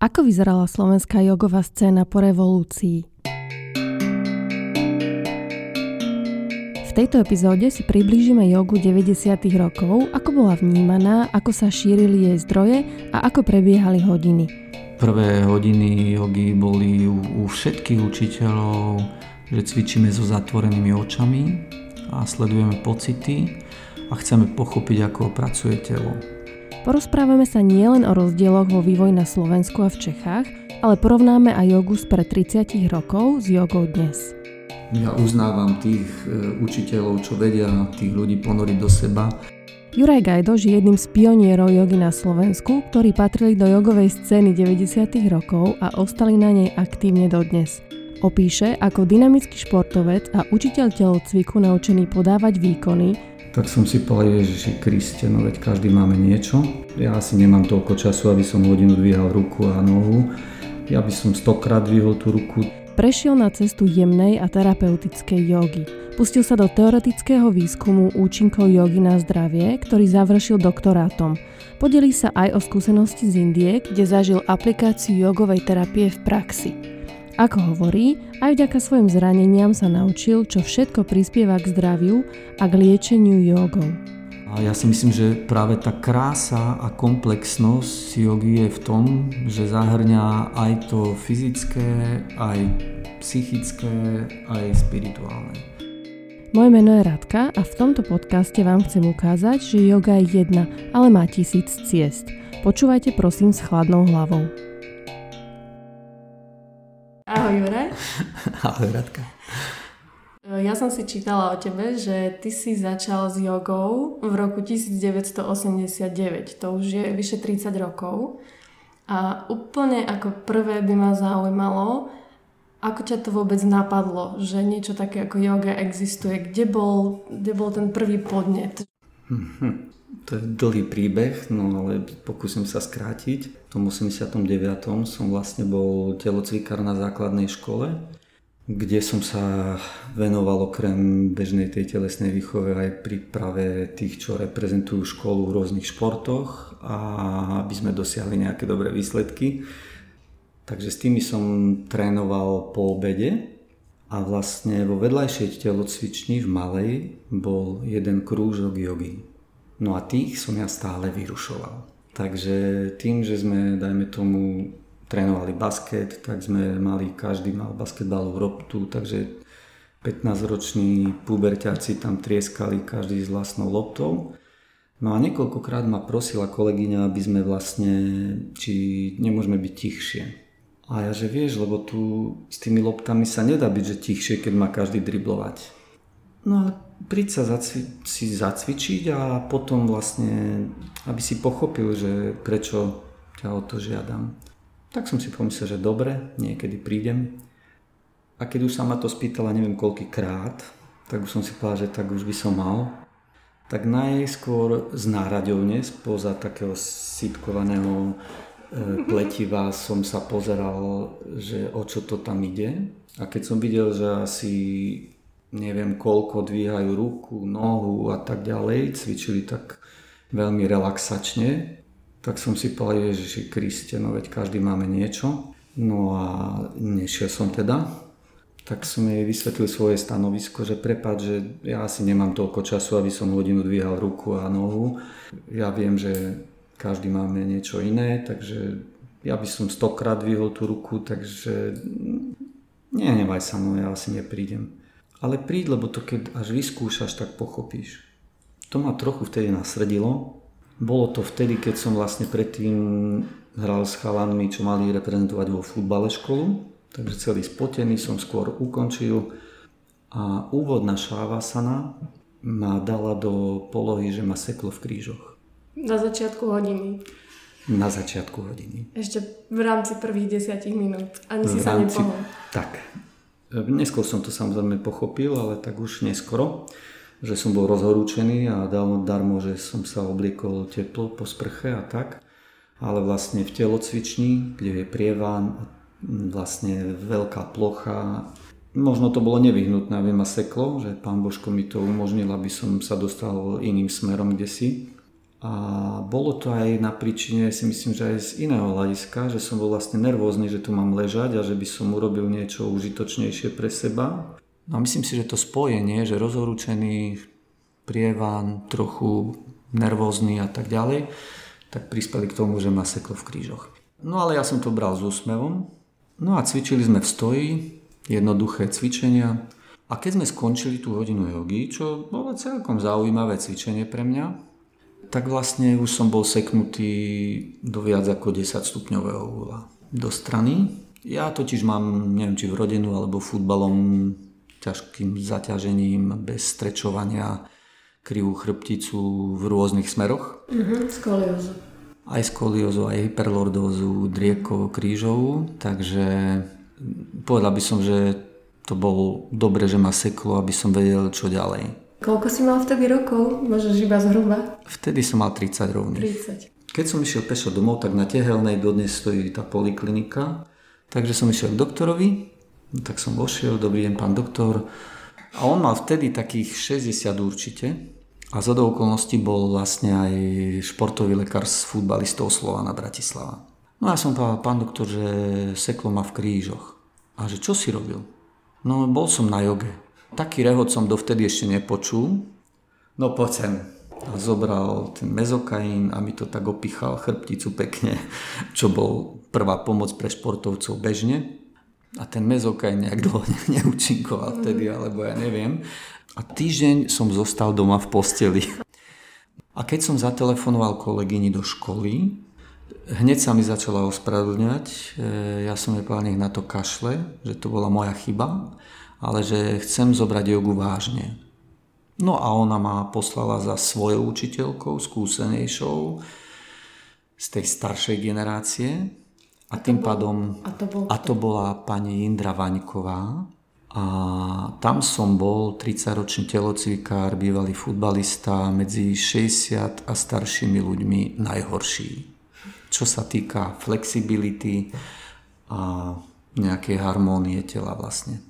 Ako vyzerala slovenská jogová scéna po revolúcii? V tejto epizóde si priblížime jogu 90. rokov, ako bola vnímaná, ako sa šírili jej zdroje a ako prebiehali hodiny. Prvé hodiny jogy boli u, u všetkých učiteľov, že cvičíme so zatvorenými očami a sledujeme pocity a chceme pochopiť, ako pracuje telo. Porozprávame sa nielen o rozdieloch vo vývoji na Slovensku a v Čechách, ale porovnáme aj jogu spred 30 rokov s jogou dnes. Ja uznávam tých e, učiteľov, čo vedia tých ľudí ponoriť do seba. Juraj Gajdoš je jedným z pionierov jogy na Slovensku, ktorí patrili do jogovej scény 90. rokov a ostali na nej aktívne dodnes. Opíše, ako dynamický športovec a učiteľ telocviku naučený podávať výkony tak som si povedal, Ježiši Kriste, no veď každý máme niečo. Ja asi nemám toľko času, aby som hodinu dvíhal ruku a nohu. Ja by som stokrát dvihol tú ruku. Prešiel na cestu jemnej a terapeutickej jogy. Pustil sa do teoretického výskumu účinkov jogy na zdravie, ktorý završil doktorátom. Podelí sa aj o skúsenosti z Indie, kde zažil aplikáciu jogovej terapie v praxi. Ako hovorí, aj vďaka svojim zraneniam sa naučil, čo všetko prispieva k zdraviu a k liečeniu jogou. A ja si myslím, že práve tá krása a komplexnosť jogy je v tom, že zahrňa aj to fyzické, aj psychické, aj spirituálne. Moje meno je Radka a v tomto podcaste vám chcem ukázať, že yoga je jedna, ale má tisíc ciest. Počúvajte prosím s chladnou hlavou. Ahoj Juraj. Ahoj Radka. E, ja som si čítala o tebe, že ty si začal s jogou v roku 1989. To už je vyše 30 rokov. A úplne ako prvé by ma zaujímalo, ako ťa to vôbec napadlo, že niečo také ako yoga existuje? Kde bol, kde bol ten prvý podnet? Hm, to je dlhý príbeh, no ale pokúsim sa skrátiť. V tom 89. som vlastne bol telocvikár na základnej škole, kde som sa venoval okrem bežnej tej telesnej výchove aj príprave tých, čo reprezentujú školu v rôznych športoch a aby sme dosiahli nejaké dobré výsledky. Takže s tými som trénoval po obede a vlastne vo vedľajšej telocvični v Malej bol jeden krúžok jogy No a tých som ja stále vyrušoval. Takže tým, že sme, dajme tomu, trénovali basket, tak sme mali, každý mal basketbalovú roptu, takže 15-roční puberťáci tam trieskali každý s vlastnou loptou. No a niekoľkokrát ma prosila kolegyňa, aby sme vlastne, či nemôžeme byť tichšie. A ja, že vieš, lebo tu s tými loptami sa nedá byť, že tichšie, keď má každý driblovať. No ale príď sa zacvi- si zacvičiť a potom vlastne, aby si pochopil, že prečo ťa o to žiadam. Tak som si pomyslel, že dobre, niekedy prídem. A keď už sa ma to spýtala neviem koľkýkrát, tak už som si povedal, že tak už by som mal. Tak najskôr z náraďovne, spoza takého sitkovaného e, pletiva som sa pozeral, že o čo to tam ide. A keď som videl, že asi neviem koľko dvíhajú ruku, nohu a tak ďalej, cvičili tak veľmi relaxačne, tak som si povedal, Ježiši Kriste, no veď každý máme niečo. No a nešiel som teda, tak som jej vysvetlil svoje stanovisko, že prepad, že ja asi nemám toľko času, aby som hodinu dvíhal ruku a nohu. Ja viem, že každý máme niečo iné, takže ja by som stokrát dvihol tú ruku, takže nenevaj sa, no ja asi neprídem. Ale príď, lebo to keď až vyskúšaš, tak pochopíš. To ma trochu vtedy nasredilo. Bolo to vtedy, keď som vlastne predtým hral s chalanmi, čo mali reprezentovať vo futbale školu. Takže celý spotený som skôr ukončil. A úvodná šávasana ma dala do polohy, že ma seklo v krížoch. Na začiatku hodiny. Na začiatku hodiny. Ešte v rámci prvých desiatich minút. Ani v si rámci... sa nepohol. Tak, Neskôr som to samozrejme pochopil, ale tak už neskoro, že som bol rozhorúčený a dal darmo, že som sa obliekol teplo po sprche a tak. Ale vlastne v telocvični, kde je prievan, vlastne veľká plocha, možno to bolo nevyhnutné, aby ma seklo, že pán Božko mi to umožnil, aby som sa dostal iným smerom kde si. A bolo to aj na príčine, si myslím, že aj z iného hľadiska, že som bol vlastne nervózny, že tu mám ležať a že by som urobil niečo užitočnejšie pre seba. No a myslím si, že to spojenie, že rozhorúčený prievan, trochu nervózny a tak ďalej, tak prispeli k tomu, že ma seklo v krížoch. No ale ja som to bral s úsmevom. No a cvičili sme v stoji, jednoduché cvičenia. A keď sme skončili tú hodinu jogy, čo bolo celkom zaujímavé cvičenie pre mňa, tak vlastne už som bol seknutý do viac ako 10 stupňového uhla do strany. Ja totiž mám, neviem či vrodenú alebo futbalom, ťažkým zaťažením, bez strečovania, krivú chrbticu v rôznych smeroch. Mhm, skoliózu. Aj skoliózu, aj hyperlordózu, driekovo, krížovú, takže povedal by som, že to bolo dobre, že ma seklo, aby som vedel, čo ďalej. Koľko si mal vtedy rokov? Môžeš iba zhruba? Vtedy som mal 30 rovných. 30. Keď som išiel pešo domov, tak na Tehelnej dodnes stojí tá poliklinika. Takže som išiel k doktorovi, tak som vošiel, dobrý deň pán doktor. A on mal vtedy takých 60 určite. A za do okolností bol vlastne aj športový lekár s futbalistov Slovana Bratislava. No a som povedal, pán doktor, že seklo ma v krížoch. A že čo si robil? No bol som na joge. Taký rehot som dovtedy ešte nepočul. No poď sem. A zobral ten mezokain a mi to tak opichal chrbticu pekne, čo bol prvá pomoc pre športovcov bežne. A ten mezokain nejak dlho neúčinkoval vtedy, alebo ja neviem. A týždeň som zostal doma v posteli. A keď som zatelefonoval kolegyni do školy, hneď sa mi začala ospravedlňať. E, ja som jej povedal, nech na to kašle, že to bola moja chyba ale že chcem zobrať jogu vážne. No a ona ma poslala za svojou učiteľkou, skúsenejšou, z tej staršej generácie. A, a tým bol, pádom... A to, bol a to bola pani Indra Vaňková. A tam som bol 30-ročný telocvikár, bývalý futbalista, medzi 60 a staršími ľuďmi najhorší. Čo sa týka flexibility a nejakej harmónie tela vlastne.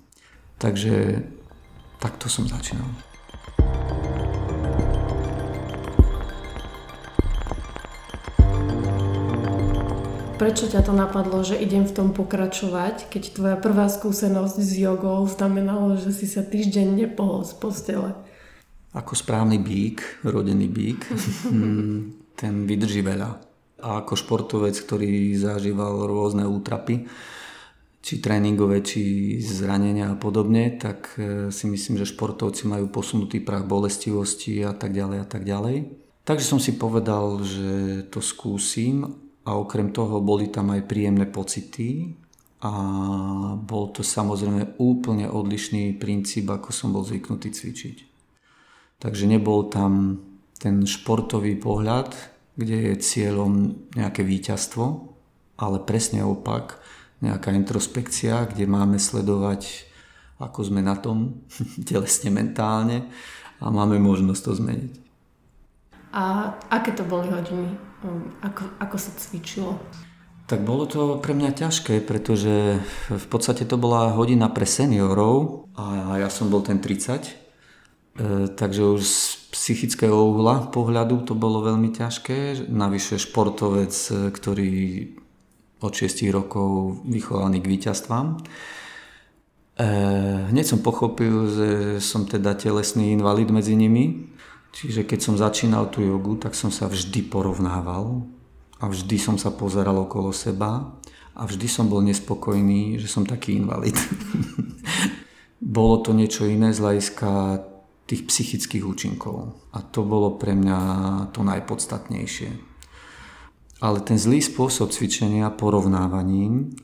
Takže takto som začínal. Prečo ťa to napadlo, že idem v tom pokračovať, keď tvoja prvá skúsenosť s jogou znamenalo, že si sa týždeň nepohol z postele? Ako správny bík, rodený bík, mm, ten vydrží veľa. A ako športovec, ktorý zažíval rôzne útrapy, či tréningové, či zranenia a podobne, tak e, si myslím, že športovci majú posunutý prach bolestivosti a tak ďalej a tak ďalej. Takže som si povedal, že to skúsim a okrem toho boli tam aj príjemné pocity a bol to samozrejme úplne odlišný princíp, ako som bol zvyknutý cvičiť. Takže nebol tam ten športový pohľad, kde je cieľom nejaké víťazstvo, ale presne opak, nejaká introspekcia, kde máme sledovať, ako sme na tom telesne, mentálne a máme možnosť to zmeniť. A aké to boli hodiny? Um, ako, ako sa cvičilo? Tak bolo to pre mňa ťažké, pretože v podstate to bola hodina pre seniorov a ja som bol ten 30. E, takže už z psychického uhla pohľadu to bolo veľmi ťažké. Navyše športovec, ktorý od 6 rokov vychovaný k víťazstvám. E, hneď som pochopil, že som teda telesný invalid medzi nimi, čiže keď som začínal tú jogu, tak som sa vždy porovnával a vždy som sa pozeral okolo seba a vždy som bol nespokojný, že som taký invalid. bolo to niečo iné z hľadiska tých psychických účinkov a to bolo pre mňa to najpodstatnejšie. Ale ten zlý spôsob cvičenia porovnávaním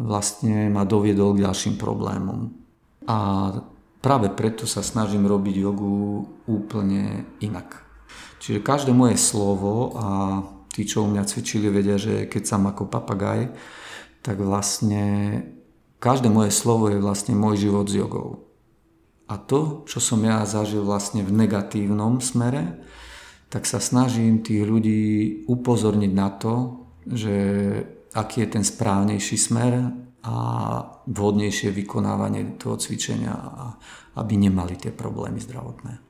vlastne ma doviedol k ďalším problémom. A práve preto sa snažím robiť jogu úplne inak. Čiže každé moje slovo a tí, čo u mňa cvičili, vedia, že keď som ako papagaj, tak vlastne každé moje slovo je vlastne môj život s jogou. A to, čo som ja zažil vlastne v negatívnom smere, tak sa snažím tých ľudí upozorniť na to, že aký je ten správnejší smer a vhodnejšie vykonávanie toho cvičenia, aby nemali tie problémy zdravotné.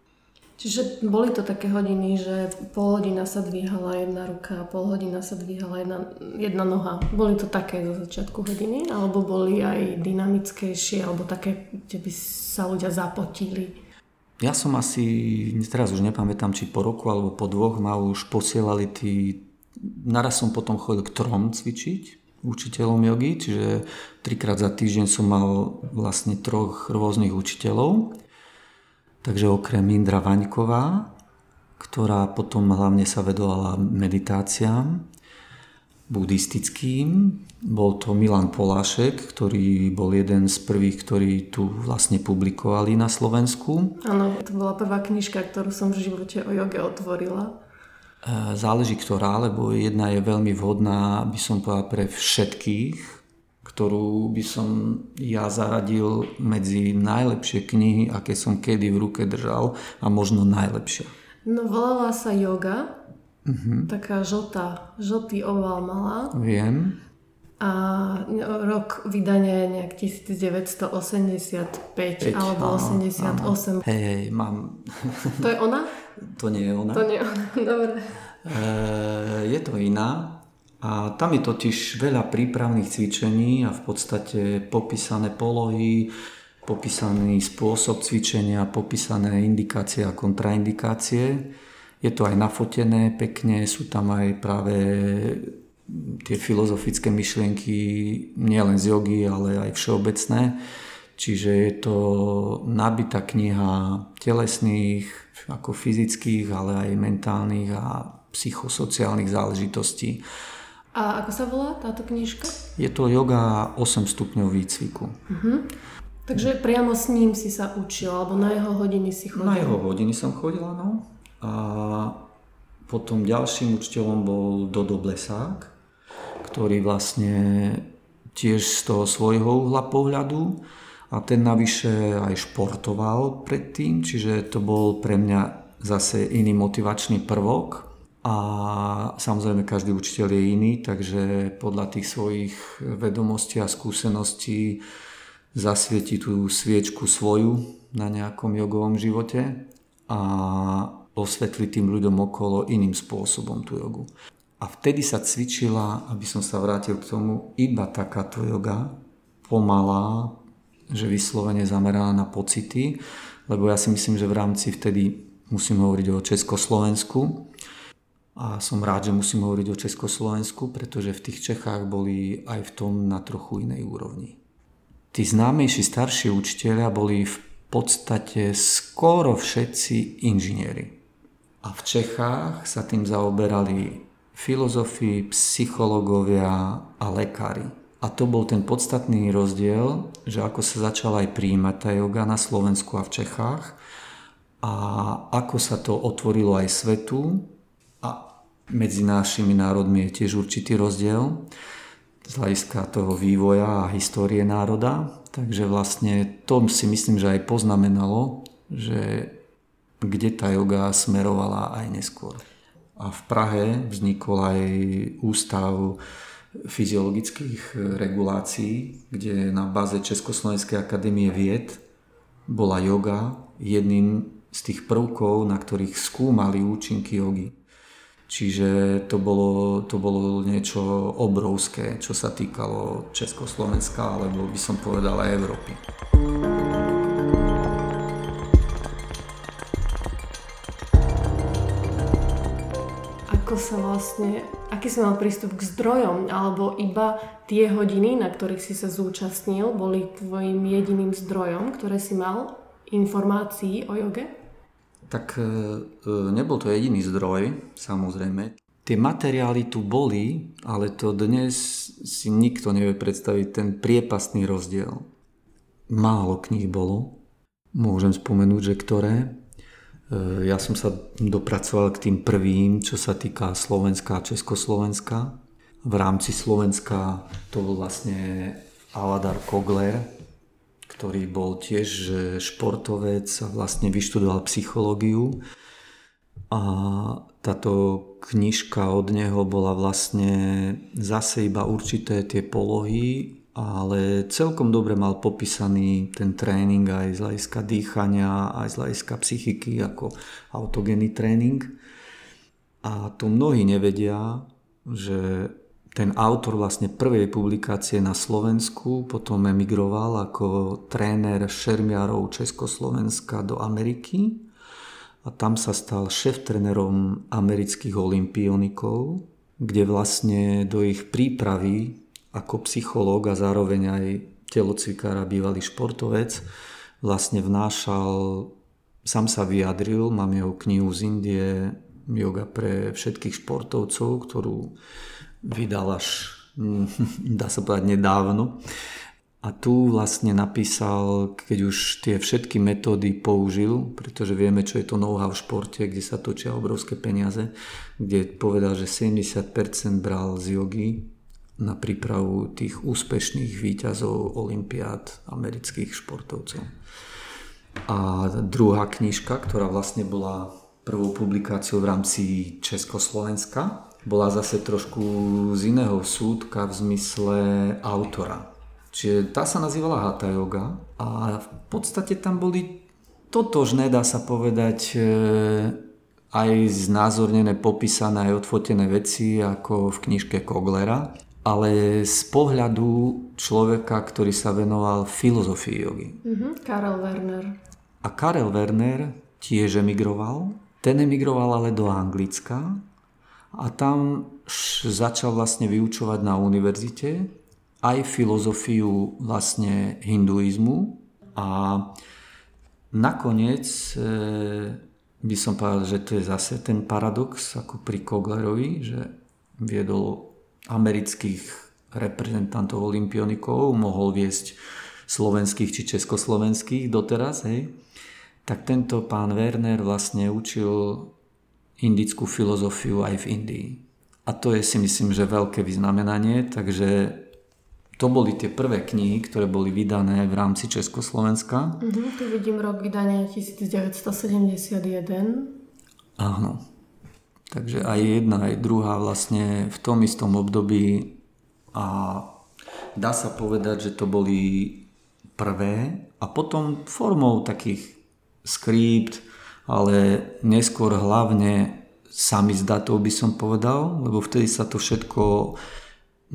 Čiže boli to také hodiny, že pol hodina sa dvíhala jedna ruka, pol hodina sa dvíhala jedna, jedna noha. Boli to také zo začiatku hodiny? Alebo boli aj dynamickejšie, alebo také, kde by sa ľudia zapotili? Ja som asi, teraz už nepamätám, či po roku alebo po dvoch ma už posielali tí... Naraz som potom chodil k trom cvičiť, učiteľom jogy, čiže trikrát za týždeň som mal vlastne troch rôznych učiteľov. Takže okrem Indra Vaňková, ktorá potom hlavne sa vedovala meditáciám buddhistickým, bol to Milan Polášek, ktorý bol jeden z prvých, ktorí tu vlastne publikovali na Slovensku. Áno, to bola prvá knižka, ktorú som v živote o joge otvorila. E, záleží ktorá, lebo jedna je veľmi vhodná, by som povedal, pre všetkých, ktorú by som ja zaradil medzi najlepšie knihy, aké som kedy v ruke držal a možno najlepšia. No volala sa Yoga, uh-huh. taká žltá, žltý oval mala. Viem. A rok vydania je nejak 1985 5, alebo áno, 88. Hej, hej, mám... To je ona? to nie je ona. To nie je ona, dobre. E, je to iná, a tam je totiž veľa prípravných cvičení a v podstate popísané polohy, popísaný spôsob cvičenia, popísané indikácie a kontraindikácie. Je to aj nafotené pekne, sú tam aj práve tie filozofické myšlienky nielen z jogy, ale aj všeobecné. Čiže je to nabitá kniha telesných, ako fyzických, ale aj mentálnych a psychosociálnych záležitostí. A ako sa volá táto knižka? Je to yoga 8 stupňov výcviku. Uh-huh. Takže priamo s ním si sa učil, alebo na jeho hodiny si chodil? Na jeho hodiny som chodil, áno. A potom ďalším učiteľom bol Dodo Blesák, ktorý vlastne tiež z toho svojho uhla pohľadu a ten navyše aj športoval predtým, čiže to bol pre mňa zase iný motivačný prvok, a samozrejme každý učiteľ je iný, takže podľa tých svojich vedomostí a skúseností zasvieti tú sviečku svoju na nejakom jogovom živote. A osvetli tým ľuďom okolo iným spôsobom tú jogu. A vtedy sa cvičila, aby som sa vrátil k tomu, iba takáto joga, pomalá, že vyslovene zameraná na pocity, lebo ja si myslím, že v rámci vtedy musím hovoriť o Československu, a som rád, že musím hovoriť o Československu, pretože v tých Čechách boli aj v tom na trochu inej úrovni. Tí známejší starší učiteľia boli v podstate skoro všetci inžinieri. A v Čechách sa tým zaoberali filozofi, psychológovia a lekári. A to bol ten podstatný rozdiel, že ako sa začala aj príjmať tá yoga na Slovensku a v Čechách a ako sa to otvorilo aj svetu medzi našimi národmi je tiež určitý rozdiel z hľadiska toho vývoja a histórie národa. Takže vlastne to si myslím, že aj poznamenalo, že kde tá yoga smerovala aj neskôr. A v Prahe vznikol aj ústav fyziologických regulácií, kde na báze Československej akadémie vied bola yoga jedným z tých prvkov, na ktorých skúmali účinky jogy. Čiže to bolo, to bolo niečo obrovské, čo sa týkalo Československa, alebo by som povedal aj Európy. Sa vlastne, aký si mal prístup k zdrojom, alebo iba tie hodiny, na ktorých si sa zúčastnil, boli tvojim jediným zdrojom, ktoré si mal informácií o joge? tak e, e, nebol to jediný zdroj, samozrejme. Tie materiály tu boli, ale to dnes si nikto nevie predstaviť ten priepastný rozdiel. Málo kníh bolo, môžem spomenúť, že ktoré. E, ja som sa dopracoval k tým prvým, čo sa týka Slovenska a Československa. V rámci Slovenska to bol vlastne Aladar Kogler, ktorý bol tiež športovec a vlastne vyštudoval psychológiu. A táto knižka od neho bola vlastne zase iba určité tie polohy ale celkom dobre mal popísaný ten tréning aj z hľadiska dýchania, aj z hľadiska psychiky ako autogénny tréning. A to mnohí nevedia, že ten autor vlastne prvej publikácie na Slovensku potom emigroval ako tréner šermiarov Československa do Ameriky a tam sa stal šéf-trénerom amerických olimpionikov, kde vlastne do ich prípravy ako psychológ a zároveň aj telocvikár a bývalý športovec vlastne vnášal, sám sa vyjadril, mám jeho knihu z Indie, yoga pre všetkých športovcov, ktorú vydal až, dá sa povedať, nedávno. A tu vlastne napísal, keď už tie všetky metódy použil, pretože vieme, čo je to know-how v športe, kde sa točia obrovské peniaze, kde povedal, že 70% bral z jogy na prípravu tých úspešných výťazov olimpiád amerických športovcov. A druhá knižka, ktorá vlastne bola prvou publikáciou v rámci Československa, bola zase trošku z iného súdka v zmysle autora. Čiže tá sa nazývala Hatha Yoga a v podstate tam boli totožné, dá sa povedať, e, aj znázornené, popísané, aj odfotené veci ako v knižke Koglera, ale z pohľadu človeka, ktorý sa venoval filozofii jogy. Mm-hmm, Karel Werner. A Karel Werner tiež emigroval. Ten emigroval ale do Anglicka a tam začal vlastne vyučovať na univerzite aj filozofiu vlastne hinduizmu a nakoniec e, by som povedal, že to je zase ten paradox ako pri Koglerovi, že viedol amerických reprezentantov olimpionikov, mohol viesť slovenských či československých doteraz, hej, tak tento pán Werner vlastne učil indickú filozofiu aj v Indii. A to je si myslím, že veľké vyznamenanie, takže to boli tie prvé knihy, ktoré boli vydané v rámci Československa. Uh-huh, tu vidím rok vydania 1971. Áno. Takže aj jedna, aj druhá vlastne v tom istom období a dá sa povedať, že to boli prvé a potom formou takých skript, ale neskôr hlavne samizdatov by som povedal, lebo vtedy sa to všetko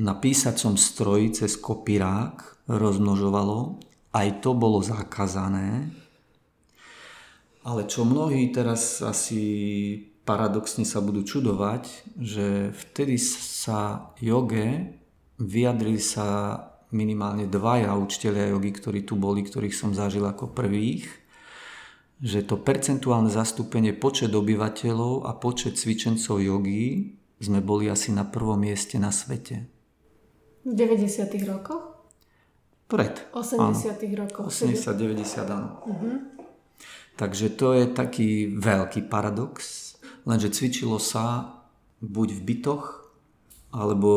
na písacom stroji cez kopírák rozmnožovalo. Aj to bolo zakázané. Ale čo mnohí teraz asi paradoxne sa budú čudovať, že vtedy sa joge vyjadrili sa minimálne dvaja učiteľia jogy, ktorí tu boli, ktorých som zažil ako prvých že to percentuálne zastúpenie počet obyvateľov a počet cvičencov jogy sme boli asi na prvom mieste na svete. V 90. rokoch? Pred. 80. rokoch. 80, 90, áno. Uh-huh. Takže to je taký veľký paradox, lenže cvičilo sa buď v bytoch, alebo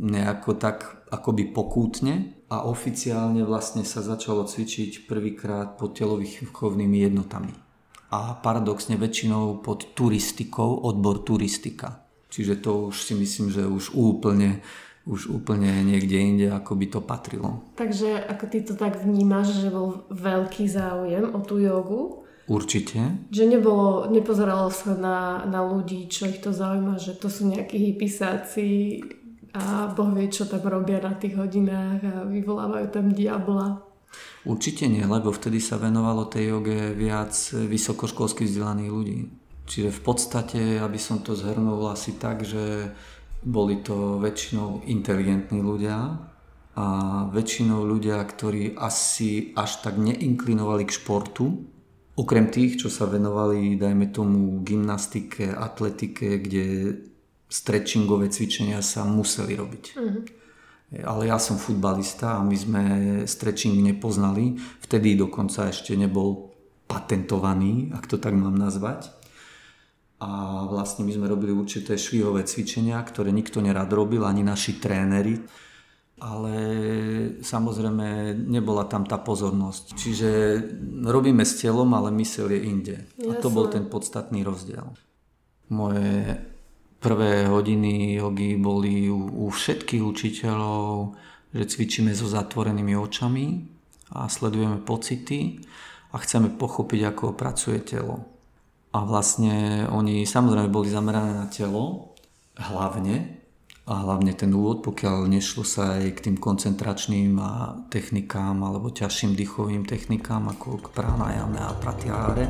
nejako tak akoby pokútne a oficiálne vlastne sa začalo cvičiť prvýkrát pod telových výchovnými jednotami. A paradoxne väčšinou pod turistikou, odbor turistika. Čiže to už si myslím, že už úplne, už úplne niekde inde, ako by to patrilo. Takže ako ty to tak vnímaš, že bol veľký záujem o tú jogu? Určite. Že nebolo, nepozeralo sa na, na ľudí, čo ich to zaujíma, že to sú nejakí hypisáci, a Boh vie, čo tam robia na tých hodinách a vyvolávajú tam diabla. Určite nie, lebo vtedy sa venovalo tej joge viac vysokoškolských vzdelaných ľudí. Čiže v podstate, aby som to zhrnul asi tak, že boli to väčšinou inteligentní ľudia a väčšinou ľudia, ktorí asi až tak neinklinovali k športu, okrem tých, čo sa venovali, dajme tomu, gymnastike, atletike, kde stretchingové cvičenia sa museli robiť. Mm-hmm. Ale ja som futbalista a my sme stretching nepoznali. Vtedy dokonca ešte nebol patentovaný, ak to tak mám nazvať. A vlastne my sme robili určité švihové cvičenia, ktoré nikto nerad robil, ani naši tréneri. Ale samozrejme nebola tam tá pozornosť. Čiže robíme s telom, ale mysel je inde. A to bol ten podstatný rozdiel. Moje Prvé hodiny jogy boli u, u všetkých učiteľov že cvičíme so zatvorenými očami a sledujeme pocity a chceme pochopiť, ako pracuje telo. A vlastne oni samozrejme boli zamerané na telo, hlavne, a hlavne ten úvod, pokiaľ nešlo sa aj k tým koncentračným a technikám alebo ťažším dýchovým technikám ako k pranajame a pratiáre.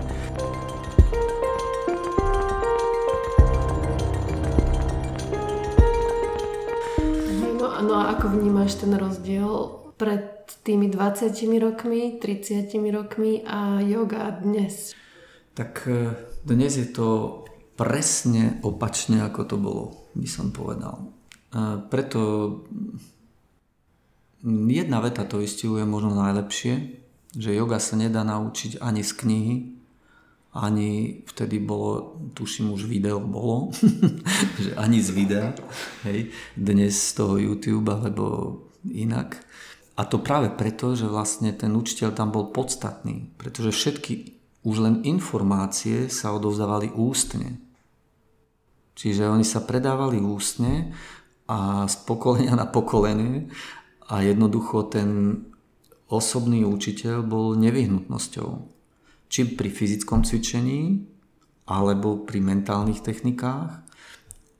No, no a ako vnímaš ten rozdiel pred tými 20 rokmi, 30 rokmi a yoga dnes? Tak e, dnes je to presne opačne, ako to bolo, by som povedal. Preto jedna veta to istihuje možno najlepšie, že yoga sa nedá naučiť ani z knihy, ani vtedy bolo, tuším už video bolo, že ani z videa, hej, dnes z toho YouTube alebo inak. A to práve preto, že vlastne ten učiteľ tam bol podstatný, pretože všetky už len informácie sa odovzdávali ústne. Čiže oni sa predávali ústne a z pokolenia na pokolenie a jednoducho ten osobný učiteľ bol nevyhnutnosťou. Či pri fyzickom cvičení, alebo pri mentálnych technikách,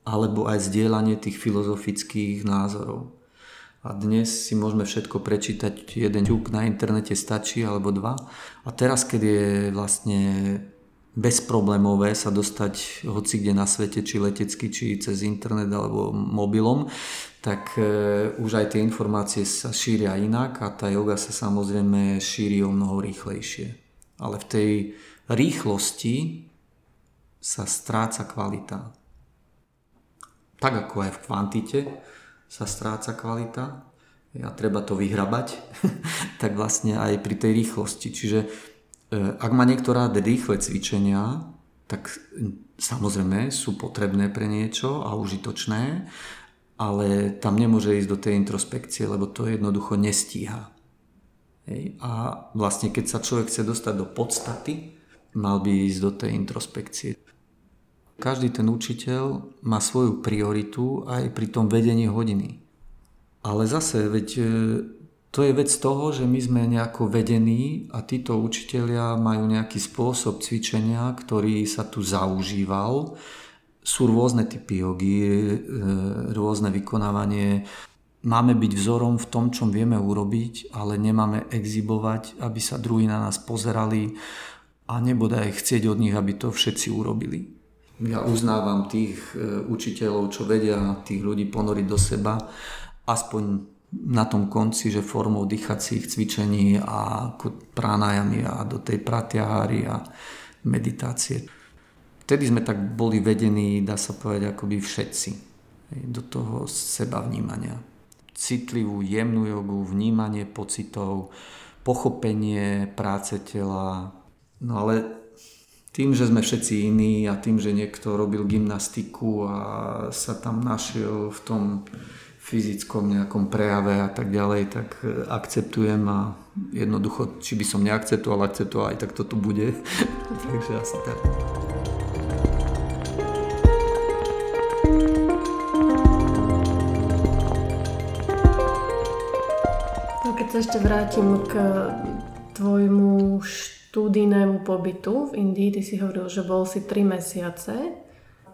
alebo aj zdieľanie tých filozofických názorov. A dnes si môžeme všetko prečítať, jeden ťuk na internete stačí, alebo dva. A teraz, keď je vlastne bezproblémové sa dostať hoci kde na svete, či letecky, či cez internet alebo mobilom, tak e, už aj tie informácie sa šíria inak a tá yoga sa samozrejme šíri o mnoho rýchlejšie. Ale v tej rýchlosti sa stráca kvalita. Tak ako aj v kvantite, sa stráca kvalita a treba to vyhrabať, tak vlastne aj pri tej rýchlosti. Čiže ak má niekto rýchle cvičenia, tak samozrejme sú potrebné pre niečo a užitočné, ale tam nemôže ísť do tej introspekcie, lebo to jednoducho nestíha. Hej. A vlastne keď sa človek chce dostať do podstaty, mal by ísť do tej introspekcie. Každý ten učiteľ má svoju prioritu aj pri tom vedení hodiny. Ale zase, veď e, to je vec toho, že my sme nejako vedení a títo učitelia majú nejaký spôsob cvičenia, ktorý sa tu zaužíval. Sú rôzne typy jogy, e, rôzne vykonávanie. Máme byť vzorom v tom, čo vieme urobiť, ale nemáme exibovať, aby sa druhí na nás pozerali a nebodaj chcieť od nich, aby to všetci urobili ja uznávam tých e, učiteľov, čo vedia tých ľudí ponoriť do seba, aspoň na tom konci, že formou dýchacích cvičení a pránajami a do tej pratyahary a meditácie. Vtedy sme tak boli vedení, dá sa povedať, akoby všetci do toho seba vnímania. Citlivú, jemnú jogu, vnímanie pocitov, pochopenie práce tela. No ale tým, že sme všetci iní a tým, že niekto robil gymnastiku a sa tam našiel v tom fyzickom nejakom prejave a tak ďalej, tak e, akceptujem a jednoducho, či by som neakceptoval, akceptoval, aj tak to tu bude. Takže asi tak. No keď sa ešte vrátim k tvojmu št- štúdijnému pobytu v Indii. Ty si hovoril, že bol si 3 mesiace.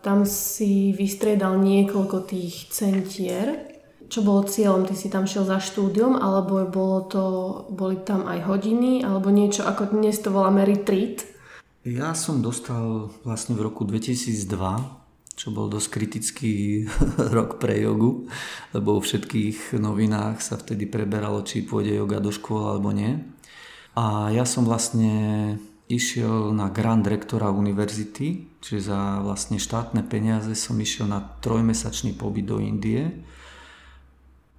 Tam si vystriedal niekoľko tých centier. Čo bolo cieľom? Ty si tam šiel za štúdium, alebo bolo to, boli tam aj hodiny, alebo niečo, ako dnes to voláme retreat? Ja som dostal vlastne v roku 2002 čo bol dosť kritický rok pre jogu, lebo vo všetkých novinách sa vtedy preberalo, či pôjde joga do škôl alebo nie. A ja som vlastne išiel na Grand rektora univerzity, čiže za vlastne štátne peniaze som išiel na trojmesačný pobyt do Indie,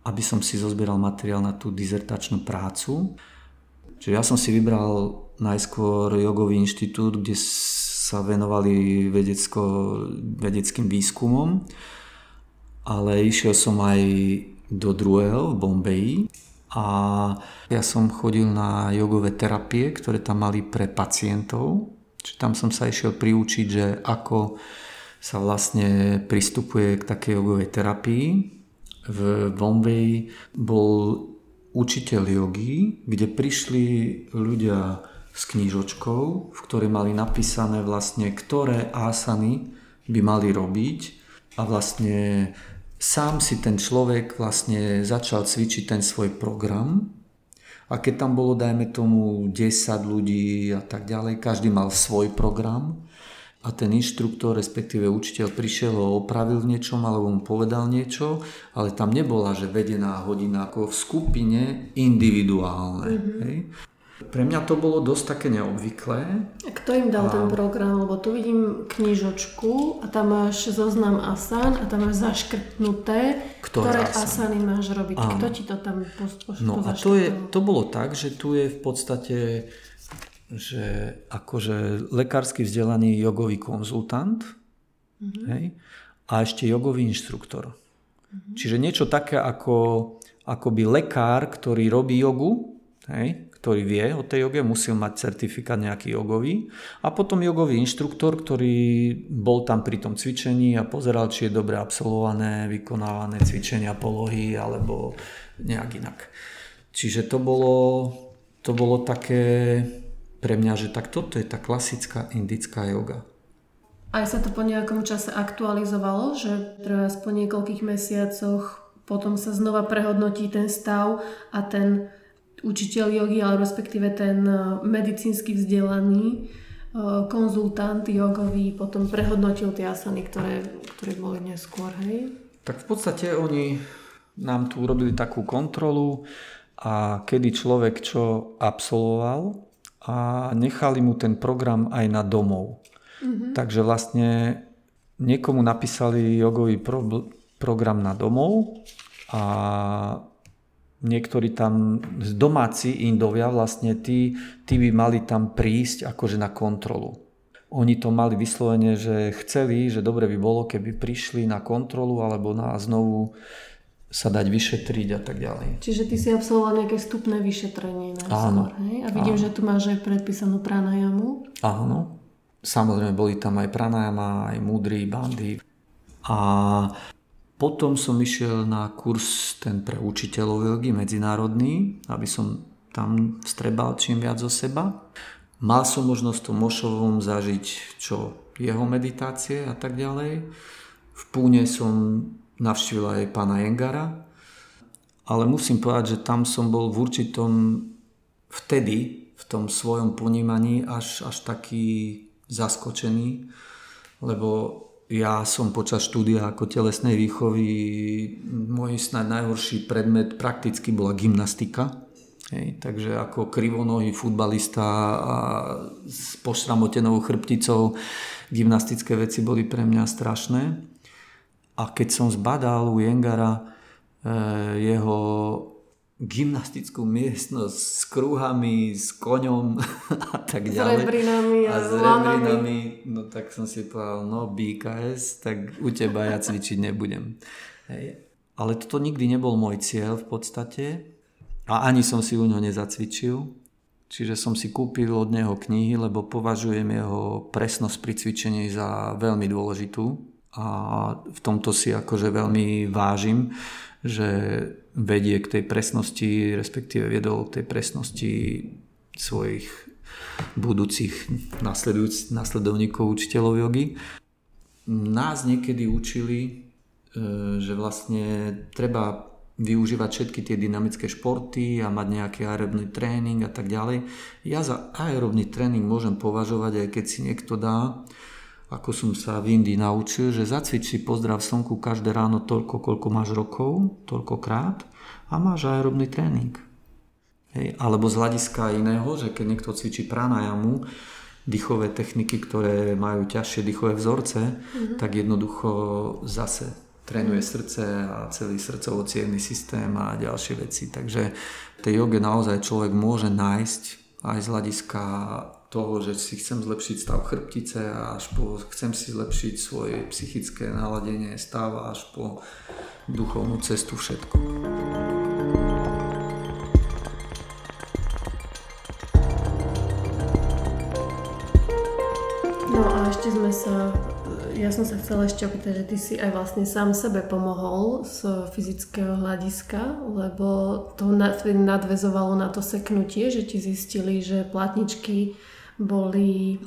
aby som si zozbieral materiál na tú dizertačnú prácu. Čiže ja som si vybral najskôr jogový inštitút, kde sa venovali vedecko, vedeckým výskumom, ale išiel som aj do druhého v Bombeji, a ja som chodil na jogové terapie, ktoré tam mali pre pacientov. Čiže tam som sa išiel priučiť, že ako sa vlastne pristupuje k takej jogovej terapii. V Bombay bol učiteľ jogy, kde prišli ľudia s knížočkou, v ktorej mali napísané vlastne, ktoré asany by mali robiť. A vlastne sám si ten človek vlastne začal cvičiť ten svoj program. A keď tam bolo, dajme tomu, 10 ľudí a tak ďalej, každý mal svoj program a ten inštruktor, respektíve učiteľ prišiel ho opravil v niečom alebo mu povedal niečo, ale tam nebola, že vedená hodina ako v skupine individuálne. Mm-hmm. Hej? Pre mňa to bolo dosť také neobvyklé. A kto im dal a... ten program? Lebo tu vidím knižočku a tam máš zoznam asan a tam máš zaškrtnuté, ktoré, ktoré asany máš robiť. Áno. Kto ti to tam poš- No a to, je, to bolo tak, že tu je v podstate že akože lekársky vzdelaný jogový konzultant mm-hmm. hej, a ešte jogový inštruktor. Mm-hmm. Čiže niečo také ako, ako by lekár, ktorý robí jogu, hej, ktorý vie o tej joge, musel mať certifikát nejaký jogový a potom jogový inštruktor, ktorý bol tam pri tom cvičení a pozeral, či je dobre absolvované, vykonávané cvičenia, polohy alebo nejak inak. Čiže to bolo, to bolo také pre mňa, že tak toto je tá klasická indická yoga. Aj sa to po nejakom čase aktualizovalo, že treba po niekoľkých mesiacoch potom sa znova prehodnotí ten stav a ten učiteľ jogy, ale respektíve ten e, medicínsky vzdelaný e, konzultant jogový potom prehodnotil tie asany, ktoré, ktoré boli neskôr, hej? Tak v podstate oni nám tu urobili takú kontrolu a kedy človek čo absolvoval, a nechali mu ten program aj na domov. Mm-hmm. Takže vlastne niekomu napísali jogový pro, program na domov a niektorí tam domáci Indovia vlastne tí, tí by mali tam prísť akože na kontrolu. Oni to mali vyslovene, že chceli, že dobre by bolo, keby prišli na kontrolu alebo na znovu sa dať vyšetriť a tak ďalej. Čiže ty si absolvoval nejaké vstupné vyšetrenie Áno. hej? A vidím, Áno. že tu máš aj predpísanú pranajamu. Áno. Samozrejme, boli tam aj pranajama, aj múdry, bandy. A potom som išiel na kurz ten pre učiteľov jogy medzinárodný, aby som tam vstrebal čím viac zo seba. Mal som možnosť to Mošovom zažiť čo jeho meditácie a tak ďalej. V Púne som navštívil aj pána Jengara, ale musím povedať, že tam som bol v určitom vtedy, v tom svojom ponímaní až, až taký zaskočený, lebo ja som počas štúdia ako telesnej výchovy, môj snad najhorší predmet prakticky bola gymnastika. Hej, takže ako krivonohý futbalista a s pošramotenou chrbticou gymnastické veci boli pre mňa strašné. A keď som zbadal u Jengara e, jeho gymnastickú miestnosť s kruhami, s koňom a tak ďalej. S rebrinami a, a s rebrinami. No tak som si povedal, no BKS, tak u teba ja cvičiť nebudem. Hej. Ale toto nikdy nebol môj cieľ v podstate a ani som si u ňo nezacvičil. Čiže som si kúpil od neho knihy, lebo považujem jeho presnosť pri cvičení za veľmi dôležitú a v tomto si akože veľmi vážim, že vedie k tej presnosti, respektíve viedol tej presnosti svojich budúcich nasledovníkov učiteľov jogy. Nás niekedy učili, e, že vlastne treba využívať všetky tie dynamické športy a mať nejaký aerobný tréning a tak ďalej. Ja za aerobný tréning môžem považovať, aj keď si niekto dá ako som sa v Indii naučil, že zacvič si pozdrav slnku každé ráno toľko, koľko máš rokov, toľkokrát a máš aerobný tréning. Hej. Alebo z hľadiska iného, že keď niekto cvičí pranajamu, dýchové techniky, ktoré majú ťažšie dýchové vzorce, mm-hmm. tak jednoducho zase trénuje srdce a celý srdcovo systém a ďalšie veci. Takže v tej joge naozaj človek môže nájsť aj z hľadiska toho, že si chcem zlepšiť stav chrbtice až po chcem si zlepšiť svoje psychické naladenie stav až po duchovnú cestu všetko. No a ešte sme sa Ja som sa chcela ešte opýtať, že ty si aj vlastne sám sebe pomohol z fyzického hľadiska, lebo to nadvezovalo na to seknutie, že ti zistili, že platničky boli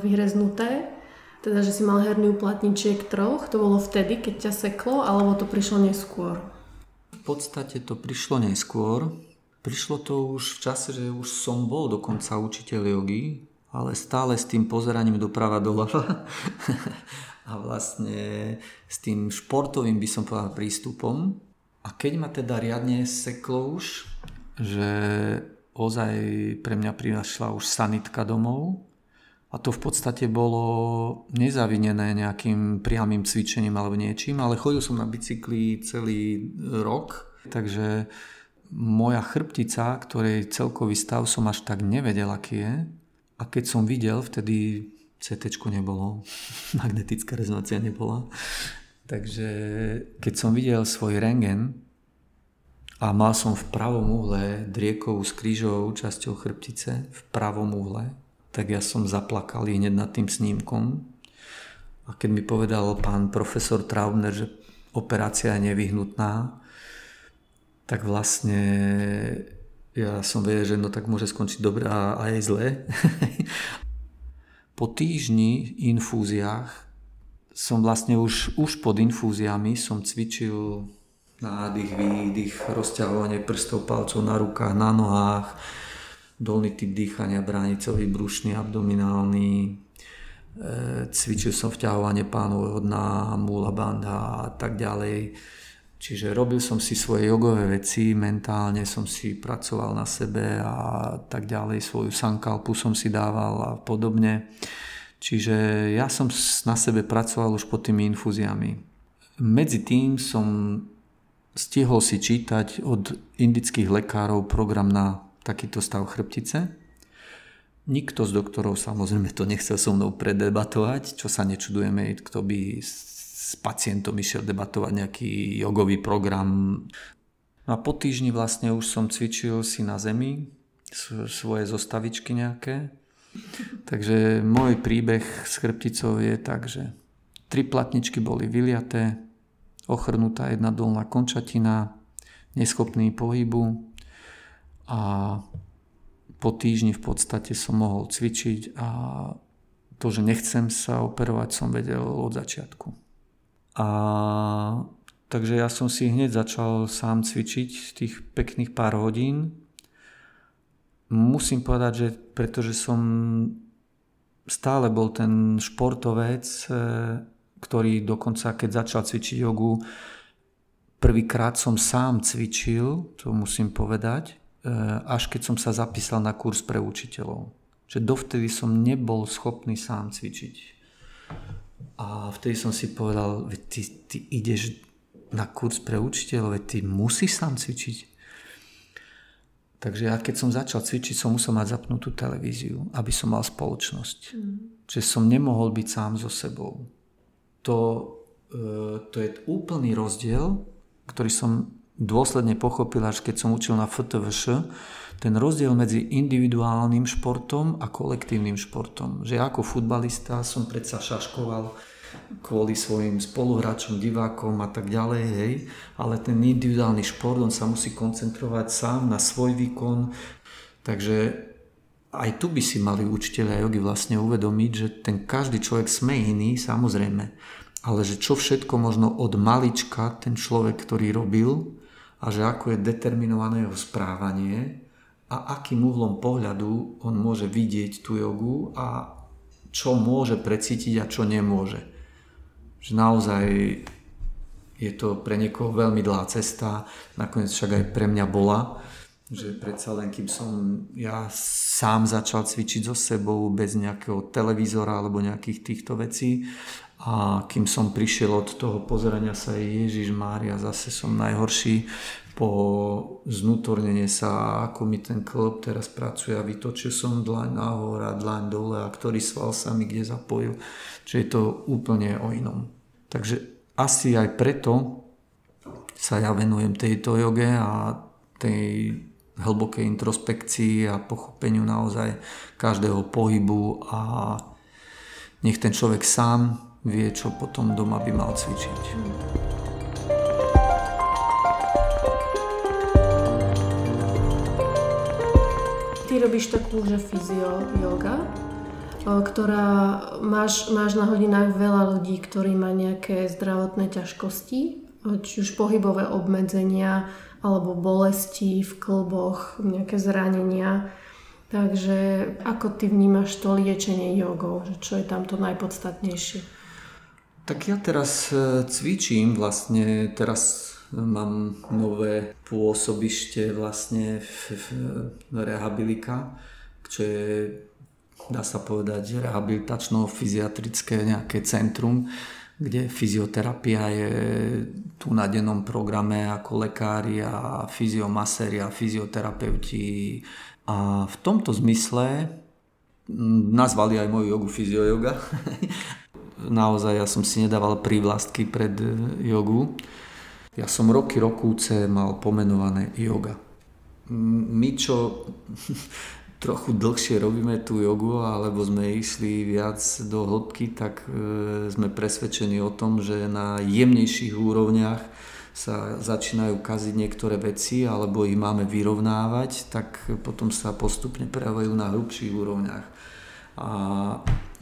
vyhreznuté, teda že si mal herný platničiek troch, to bolo vtedy, keď ťa seklo, alebo to prišlo neskôr? V podstate to prišlo neskôr. Prišlo to už v čase, že už som bol dokonca učiteľ jogy, ale stále s tým pozeraním doprava doľava a vlastne s tým športovým by som povedal prístupom. A keď ma teda riadne seklo už, že ozaj pre mňa prišla už sanitka domov a to v podstate bolo nezavinené nejakým priamým cvičením alebo niečím, ale chodil som na bicykli celý rok, takže moja chrbtica, ktorej celkový stav som až tak nevedel, aký je, a keď som videl, vtedy CT nebolo, magnetická rezonancia nebola. Takže keď som videl svoj rengen a mal som v pravom uhle driekovú s krížovou časťou chrbtice, v pravom uhle, tak ja som zaplakal hneď nad tým snímkom. A keď mi povedal pán profesor Traubner, že operácia je nevyhnutná, tak vlastne ja som vedel, že no tak môže skončiť dobre a aj zle. po týždni infúziách som vlastne už, už pod infúziami som cvičil nádych, výdych, rozťahovanie prstov, palcov na rukách, na nohách, dolný typ dýchania, bránicový, brušný, abdominálny, e, cvičil som vťahovanie pánového dna, mula banda a tak ďalej Čiže robil som si svoje jogové veci, mentálne som si pracoval na sebe a tak ďalej, svoju sankalpu som si dával a podobne. Čiže ja som na sebe pracoval už pod tými infúziami. Medzi tým som stihol si čítať od indických lekárov program na takýto stav chrbtice. Nikto z doktorov samozrejme to nechcel so mnou predebatovať, čo sa nečudujeme, kto by s pacientom išiel debatovať nejaký jogový program. No a po týždni vlastne už som cvičil si na zemi svoje zostavičky nejaké. Takže môj príbeh s chrbticou je tak, že tri platničky boli vyliaté, ochrnutá jedna dolná končatina, neschopný pohybu a po týždni v podstate som mohol cvičiť a to, že nechcem sa operovať, som vedel od začiatku. A takže ja som si hneď začal sám cvičiť tých pekných pár hodín. Musím povedať, že pretože som stále bol ten športovec, e, ktorý dokonca keď začal cvičiť jogu, prvýkrát som sám cvičil, to musím povedať, e, až keď som sa zapísal na kurz pre učiteľov. Že dovtedy som nebol schopný sám cvičiť. A vtedy som si povedal, veď ty, ty ideš na kurz pre učiteľov, veď ty musíš sám cvičiť. Takže ja keď som začal cvičiť, som musel mať zapnutú televíziu, aby som mal spoločnosť. Mm. Že som nemohol byť sám so sebou. To, e, to je úplný rozdiel, ktorý som dôsledne pochopil, až keď som učil na FTVŠ, ten rozdiel medzi individuálnym športom a kolektívnym športom. Že ako futbalista som predsa šaškoval kvôli svojim spoluhráčom, divákom a tak ďalej, hej, ale ten individuálny šport, on sa musí koncentrovať sám na svoj výkon, takže aj tu by si mali učiteľia jogy vlastne uvedomiť, že ten každý človek sme iný, samozrejme, ale že čo všetko možno od malička ten človek, ktorý robil a že ako je determinované jeho správanie, a akým uhlom pohľadu on môže vidieť tú jogu a čo môže precítiť a čo nemôže. Že naozaj je to pre niekoho veľmi dlhá cesta, nakoniec však aj pre mňa bola, že predsa len kým som ja sám začal cvičiť so sebou bez nejakého televízora alebo nejakých týchto vecí a kým som prišiel od toho pozerania sa Ježiš Mária, zase som najhorší, po znútornenie sa, ako mi ten klop teraz pracuje a vytočil som dlaň nahor a dlaň dole a ktorý sval sa mi kde zapojil. Čiže je to úplne o inom. Takže asi aj preto sa ja venujem tejto joge a tej hlbokej introspekcii a pochopeniu naozaj každého pohybu a nech ten človek sám vie, čo potom doma by mal cvičiť. Ty robíš takú, že fyzio yoga, ktorá máš, máš na hodinách veľa ľudí, ktorí má nejaké zdravotné ťažkosti, či už pohybové obmedzenia, alebo bolesti v klboch, nejaké zranenia. Takže ako ty vnímaš to liečenie jogou? Čo je tam to najpodstatnejšie? Tak ja teraz e, cvičím vlastne, teraz mám nové pôsobište vlastne v, v rehabilika, čo je dá sa povedať, rehabilitačno-fyziatrické nejaké centrum, kde fyzioterapia je tu na dennom programe ako lekári a fyziomaséri a fyzioterapeuti. A v tomto zmysle nazvali aj moju jogu fyziojoga. Naozaj ja som si nedával prívlastky pred e, jogu. Ja som roky rokúce mal pomenované yoga. My, čo trochu dlhšie robíme tú jogu alebo sme išli viac do hĺbky, tak e, sme presvedčení o tom, že na jemnejších úrovniach sa začínajú kaziť niektoré veci alebo ich máme vyrovnávať, tak potom sa postupne prejavujú na hrubších úrovniach. A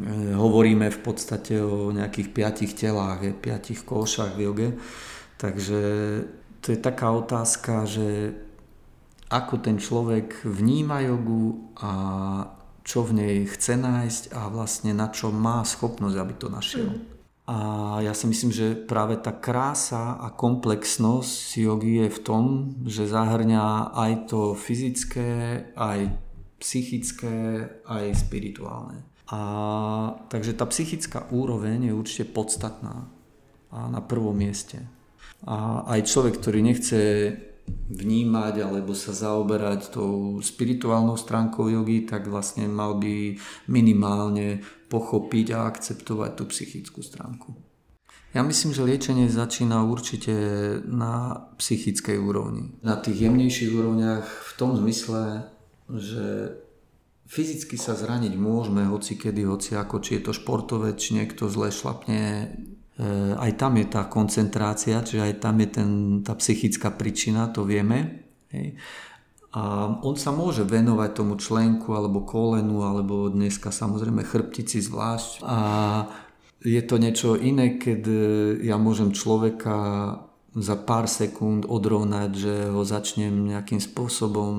e, hovoríme v podstate o nejakých piatich telách, piatich košách v joge. Takže to je taká otázka, že ako ten človek vníma jogu a čo v nej chce nájsť a vlastne na čo má schopnosť, aby to našiel. Mm. A ja si myslím, že práve tá krása a komplexnosť jogy je v tom, že zahrňa aj to fyzické, aj psychické, aj spirituálne. A takže tá psychická úroveň je určite podstatná a na prvom mieste. A aj človek, ktorý nechce vnímať alebo sa zaoberať tou spirituálnou stránkou jogy, tak vlastne mal by minimálne pochopiť a akceptovať tú psychickú stránku. Ja myslím, že liečenie začína určite na psychickej úrovni. Na tých jemnejších úrovniach v tom zmysle, že fyzicky sa zraniť môžeme hoci kedy, hoci ako, či je to športové, či niekto zle šlapne Eh, aj tam je tá koncentrácia, čiže aj tam je ten, tá psychická príčina, to vieme. Hej. A on sa môže venovať tomu členku alebo kolenu, alebo dneska samozrejme chrbtici zvlášť. A je to niečo iné, keď eh, ja môžem človeka za pár sekúnd odrovnať, že ho začnem nejakým spôsobom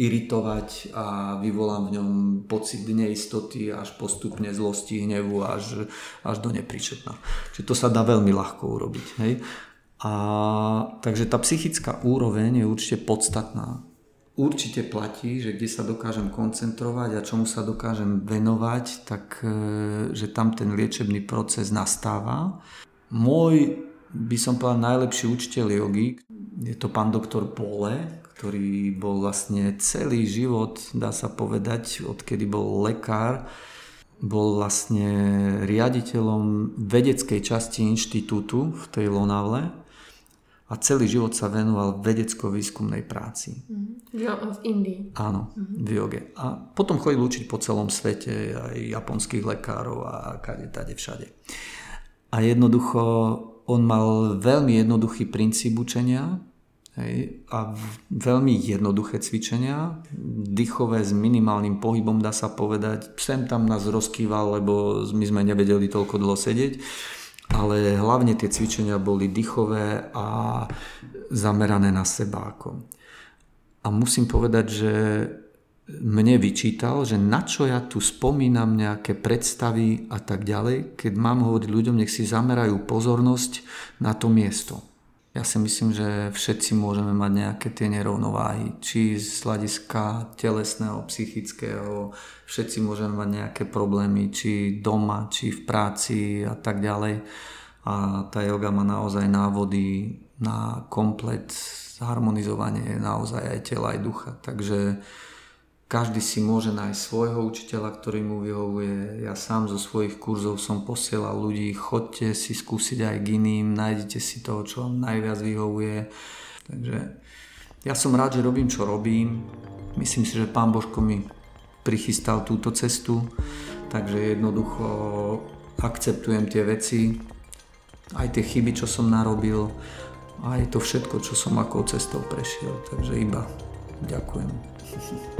iritovať a vyvolám v ňom pocit neistoty až postupne zlosti, hnevu až, až do nepríčetna. Čiže to sa dá veľmi ľahko urobiť. Hej? A, takže tá psychická úroveň je určite podstatná. Určite platí, že kde sa dokážem koncentrovať a čomu sa dokážem venovať, tak e, že tam ten liečebný proces nastáva. Môj by som povedal najlepší učiteľ jogy, je to pán doktor Pole, ktorý bol vlastne celý život, dá sa povedať, odkedy bol lekár, bol vlastne riaditeľom vedeckej časti inštitútu v tej Lonavle a celý život sa venoval vedecko-výskumnej práci. Mm-hmm. V Indii. Áno, mm-hmm. v joge. A potom chodil učiť po celom svete aj japonských lekárov a kade, tade, všade. A jednoducho on mal veľmi jednoduchý princíp učenia, Hej. A veľmi jednoduché cvičenia, dýchové s minimálnym pohybom dá sa povedať. Sem tam nás rozkýval, lebo my sme nevedeli toľko dlho sedieť, ale hlavne tie cvičenia boli dýchové a zamerané na seba. A musím povedať, že mne vyčítal, že na čo ja tu spomínam nejaké predstavy a tak ďalej, keď mám hovoriť ľuďom, nech si zamerajú pozornosť na to miesto. Ja si myslím, že všetci môžeme mať nejaké tie nerovnováhy, či z hľadiska telesného, psychického, všetci môžeme mať nejaké problémy, či doma, či v práci a tak ďalej. A tá yoga má naozaj návody na komplet harmonizovanie naozaj aj tela, aj ducha. Takže každý si môže nájsť svojho učiteľa, ktorý mu vyhovuje. Ja sám zo svojich kurzov som posielal ľudí, chodte si skúsiť aj k iným, nájdete si toho, čo vám najviac vyhovuje. Takže ja som rád, že robím, čo robím. Myslím si, že pán Božko mi prichystal túto cestu, takže jednoducho akceptujem tie veci, aj tie chyby, čo som narobil, aj to všetko, čo som akou cestou prešiel. Takže iba ďakujem.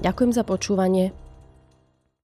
Ďakujem za počúvanie.